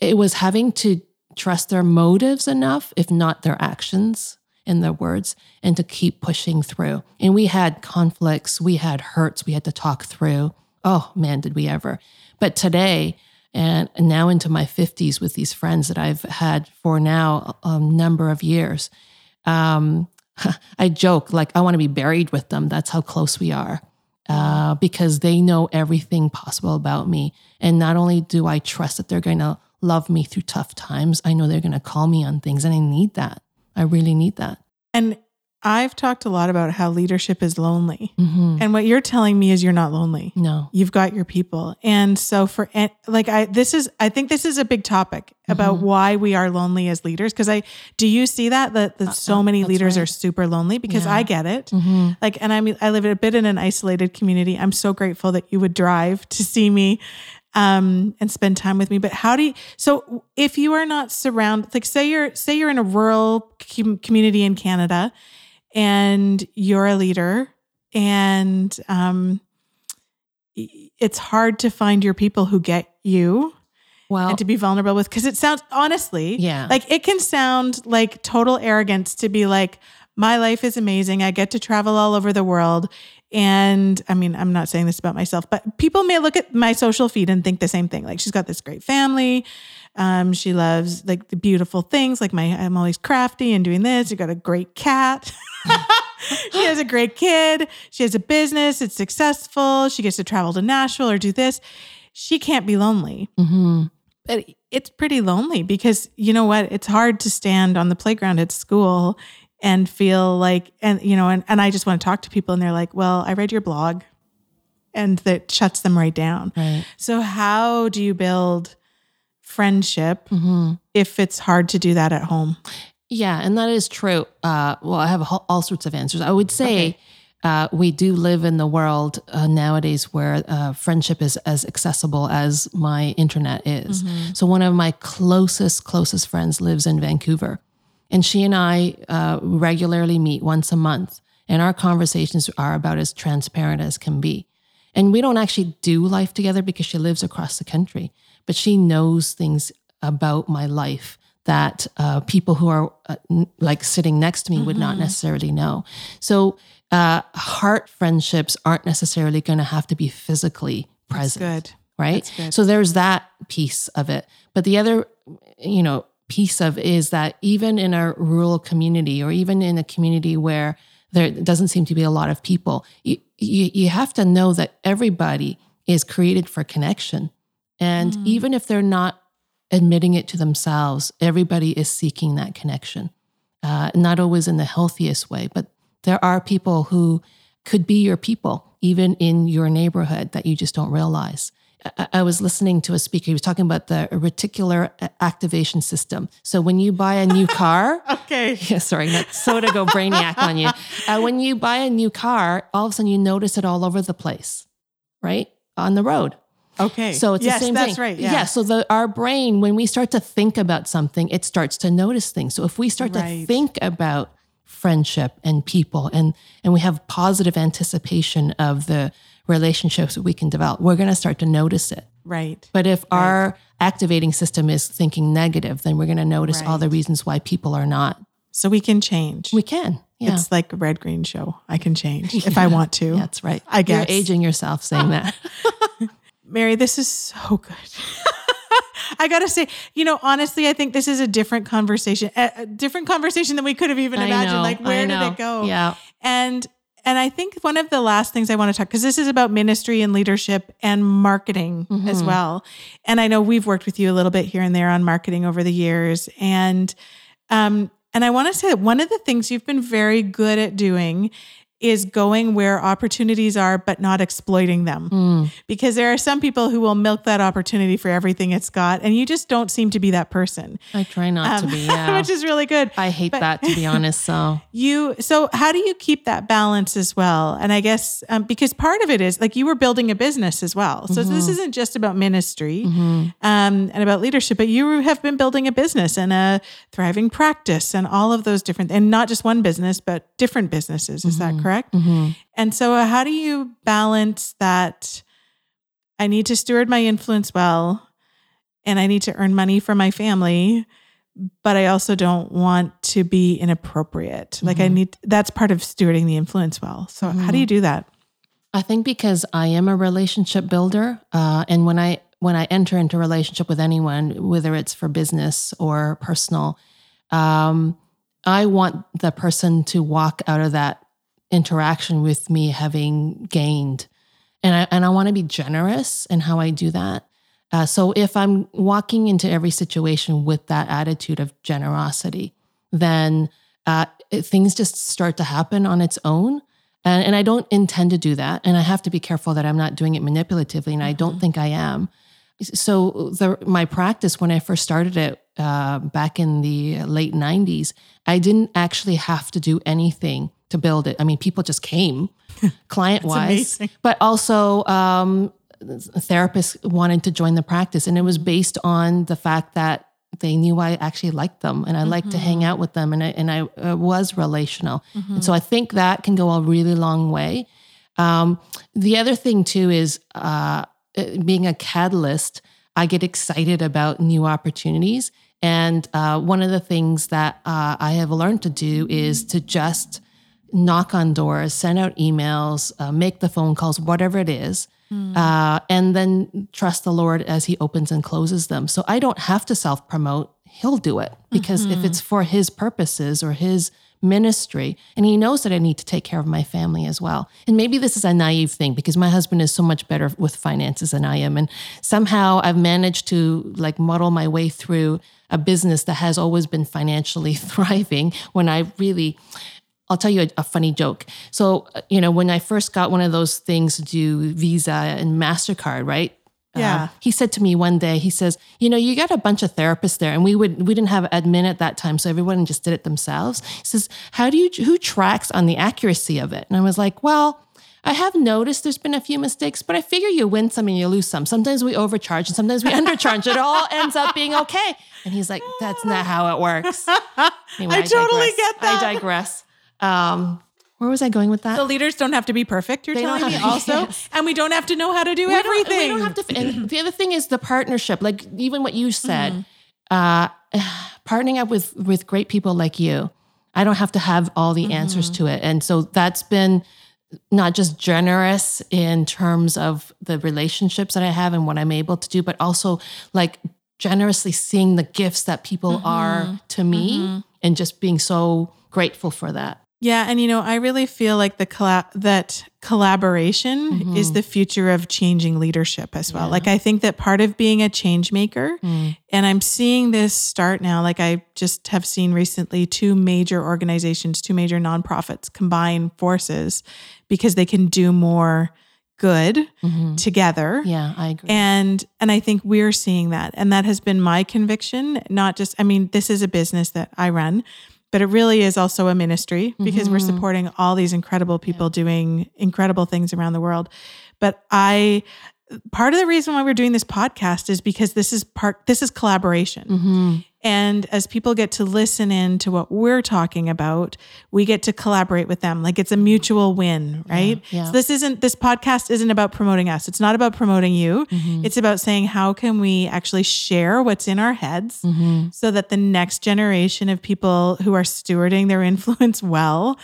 it was having to trust their motives enough, if not their actions and their words, and to keep pushing through. And we had conflicts, we had hurts, we had to talk through. Oh man, did we ever! But today. And now into my 50s with these friends that I've had for now a number of years um, I joke like I want to be buried with them. That's how close we are, uh, because they know everything possible about me. And not only do I trust that they're going to love me through tough times, I know they're going to call me on things, and I need that. I really need that. And I've talked a lot about how leadership is lonely. Mhm. And what you're telling me is you're not lonely. No. You've got your people. And so for like I this is I think this is a big topic about Mm-hmm. why we are lonely as leaders because I do you see that that, that so many Uh, leaders right. are super lonely because Yeah. I get it. Mhm. Like and I mean I live a bit in an isolated community. I'm so grateful that you would drive to see me um and spend time with me. But how do you so if you are not surrounded like say you're say you're in a rural com- community in Canada and you're a leader and um it's hard to find your people who get you Well, and to be vulnerable with because it sounds honestly Yeah. like it can sound like total arrogance to be like my life is amazing. I get to travel all over the world. And i mean i'm not saying this about myself but people may look at my social feed and think the same thing like she's got this great family um, she loves like the beautiful things like my i'm always crafty and doing this. You got a great cat. She has a great kid. She has a business. It's successful. She gets to travel to nashville or do this. She can't be lonely. Mhm. but it's pretty lonely because you know what? It's hard to stand on the playground at school and feel like and you know and, and i just want to talk to people and they're like well i read your blog. And that shuts them right down. Right. so how do you build friendship Mhm. if it's hard to do that at home Yeah, and that is true. Uh, well, I have all sorts of answers. I would say uh, we do live in the world uh, nowadays where uh, friendship is as accessible as my internet is. So one of my closest, closest friends lives in Vancouver, and she and I uh, regularly meet once a month, and our conversations are about as transparent as can be. And we don't actually do life together because she lives across the country, but she knows things about my life that uh, people who are uh, n- like sitting next to me would not necessarily know. So, uh, heart friendships aren't necessarily going to have to be physically present good right? So there's that piece of it. But the other, you know, piece of is that even in a rural community or even in a community where there doesn't seem to be a lot of people, you, you, you have to know that everybody is created for connection. And Mm. even if they're not admitting it to themselves, everybody is seeking that connection. Uh, not always in the healthiest way, but there are people who could be your people, even in your neighborhood, that you just don't realize. I, I was listening to a speaker. He was talking about the reticular activation system. So when you buy a new car, okay yeah, sorry, not so to go brainiac on you. Uh, when you buy a new car, all of a sudden you notice it all over the place, right? On the road. Okay So it's yes the same that's thing. right yeah. So the our brain, when we start to think about something, it starts to notice things. So if we start to think about friendship and people and and we have positive anticipation of the relationships that we can develop, we're going to start to notice it. right But if our activating system is thinking negative, then we're going to notice all the reasons why people are not. so we can change We can. Yeah. it's like a red green show i can change if i want to That's right. I guess. You're aging yourself saying that. Merry, this is so good. I gotta say, you know, honestly, I think this is a different conversation, a, different conversation than we could have even imagined. know, like, where did it go? Yeah. And and I think one of the last things I want to talk because this is about ministry and leadership and marketing as Mhm. well. And I know we've worked with you a little bit here and there on marketing over the years. And um, and I want to say that one of the things you've been very good at doing is going where opportunities are, but not exploiting them Mm. because there are some people who will milk that opportunity for everything it's got, and you just don't seem to be that person, I try not Um, to be. Yeah. which is really good. I hate but- that to be honest. So You so how do you keep that balance as well? And I guess um, because part of it is like you were building a business as well, so this isn't just about ministry mhm. um, and about leadership, but you have been building a business and a thriving practice and all of those different and not just one business but different businesses. Is that correct? Mhm. And so, uh, how do you balance that? I need to steward my influence well, and I need to earn money for my family, but I also don't want to be inappropriate. Like, I Mhm. need that's part of stewarding the influence well. So, how do you do that? I think because I am a relationship builder, uh, and when I when I enter into a relationship with anyone, whether it's for business or personal, um, I want the person to walk out of that interaction with me having gained, and I and I want to be generous in how I do that. Uh, so if I'm walking into every situation with that attitude of generosity, then uh, things just start to happen on its own. And, and I don't intend to do that. And I have to be careful that I'm not doing it manipulatively. And I don't Mm-hmm. think I am. So the, my practice when I first started it uh, back in the late 90s, I didn't actually have to do anything to build it. I mean, people just came client wise, but also um, therapists wanted to join the practice. And it was based on the fact that they knew I actually liked them and I liked to hang out with them and I, and I uh, was relational. And so I think that can go a really long way. Um, the other thing too is uh, uh, being a catalyst, I get excited about new opportunities. And uh, one of the things that uh, I have learned to do is to just knock on doors, send out emails, uh, make the phone calls, whatever it is, uh, and then trust the Lord as He opens and closes them. So I don't have to self promote. He'll do it because if it's for His purposes or His ministry, and He knows that I need to take care of my family as well. And maybe this is a naive thing because my husband is so much better with finances than I am. And somehow I've managed to like muddle my way through a business that has always been financially thriving when I really I'll tell you a, a funny joke. So, uh, you know, when I first got one of those things to do Visa and MasterCard, right? Yeah. Um, he said to me one day, he says, you know, you got a bunch of therapists there and we would, we didn't have admin at that time. So everyone just did it themselves. He says, how do you, who tracks on the accuracy of it? And I was like, well, I have noticed there's been a few mistakes, but I figure you win some and you lose some. Sometimes we overcharge and sometimes we undercharge. It all ends up being okay. And he's like, that's not how it works. Anyway, I totally digress. get that. I digress. Um, where was I going with that? The leaders don't have to be perfect, you're They telling me to- also. yes. And we don't have to know how to do we everything. Don't, we don't have to. And the other thing is the partnership. Like even what you said, Mm-hmm. uh, partnering up with with great people like you. I don't have to have all the answers Mm-hmm. to it, and so that's been not just generous in terms of the relationships that I have and what I'm able to do, but also like generously seeing the gifts that people Mm-hmm. are to me and just being so grateful for that. Yeah, and you know, I really feel like the colla- that collaboration mm-hmm. is the future of changing leadership as well. Like I think that part of being a change maker, hmm. and I'm seeing this start now. Like I just have seen recently two major organizations, two major nonprofits combine forces because they can do more good mm-hmm. together. Yeah, I agree. And and I think we're seeing that. And that has been my conviction, not just I mean, this is a business that I run, but it really is also a ministry because we're mm-hmm. supporting all these incredible people doing incredible things around the world. But I part of the reason why we're doing this podcast is because this is part this is collaboration. Mm-hmm. And as people get to listen in to what we're talking about, we get to collaborate with them. Like it's a mutual win, right? yeah. So this isn't this podcast isn't about promoting us. It's not about promoting you. Mm-hmm. It's about saying how can we actually share what's in our heads Mm-hmm. so that the next generation of people who are stewarding their influence well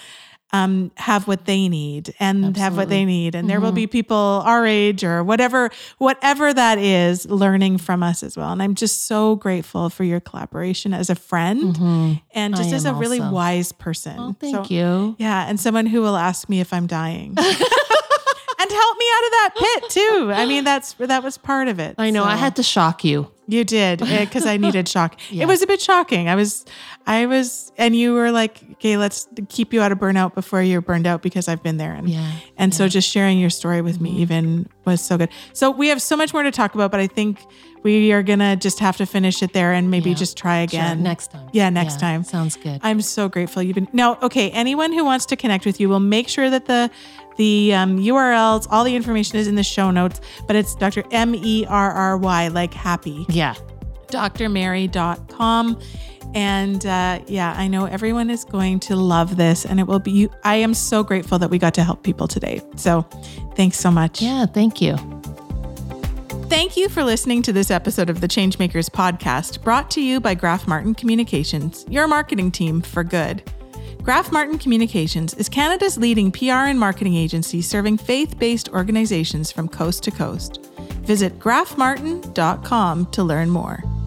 um, have what they need and have what they need. And there will be people our age or whatever, whatever that is, learning from us as well. And I'm just so grateful for your collaboration as a friend and just I as a am really also. wise person. Oh, thank So- you. Yeah, and someone who will ask me if I'm dying. and help me out of that pit too. I mean, that's that was part of it. I know. I had to shock you. You did uh, because I needed shock. It was a bit shocking. I was, I was, and you were like, "Okay, let's keep you out of burnout before you're burned out," because I've been there. And Yeah, and so just sharing your story with me mm-hmm. even was so good. So we have so much more to talk about, but I think we are gonna just have to finish it there and maybe Yeah. just try Sure, again next time. Yeah, next time. Sounds good. I'm so grateful you've been now. Okay, anyone who wants to connect with you, will make sure that the the um, URLs, all the information is in the show notes. But it's Dr. M E R R Y, like happy. yeah. drmerry.com. And uh, yeah, I know everyone is going to love this, and it will be. You, I am so grateful that we got to help people today. So, thanks so much. Yeah. Thank you. Thank you for listening to this episode of the Changemakers podcast, brought to you by Graf Martin Communications, your marketing team for good. Graf Martin Communications is Canada's leading PR and marketing agency serving faith based organizations from coast to coast. Visit grafmartin.com to learn more.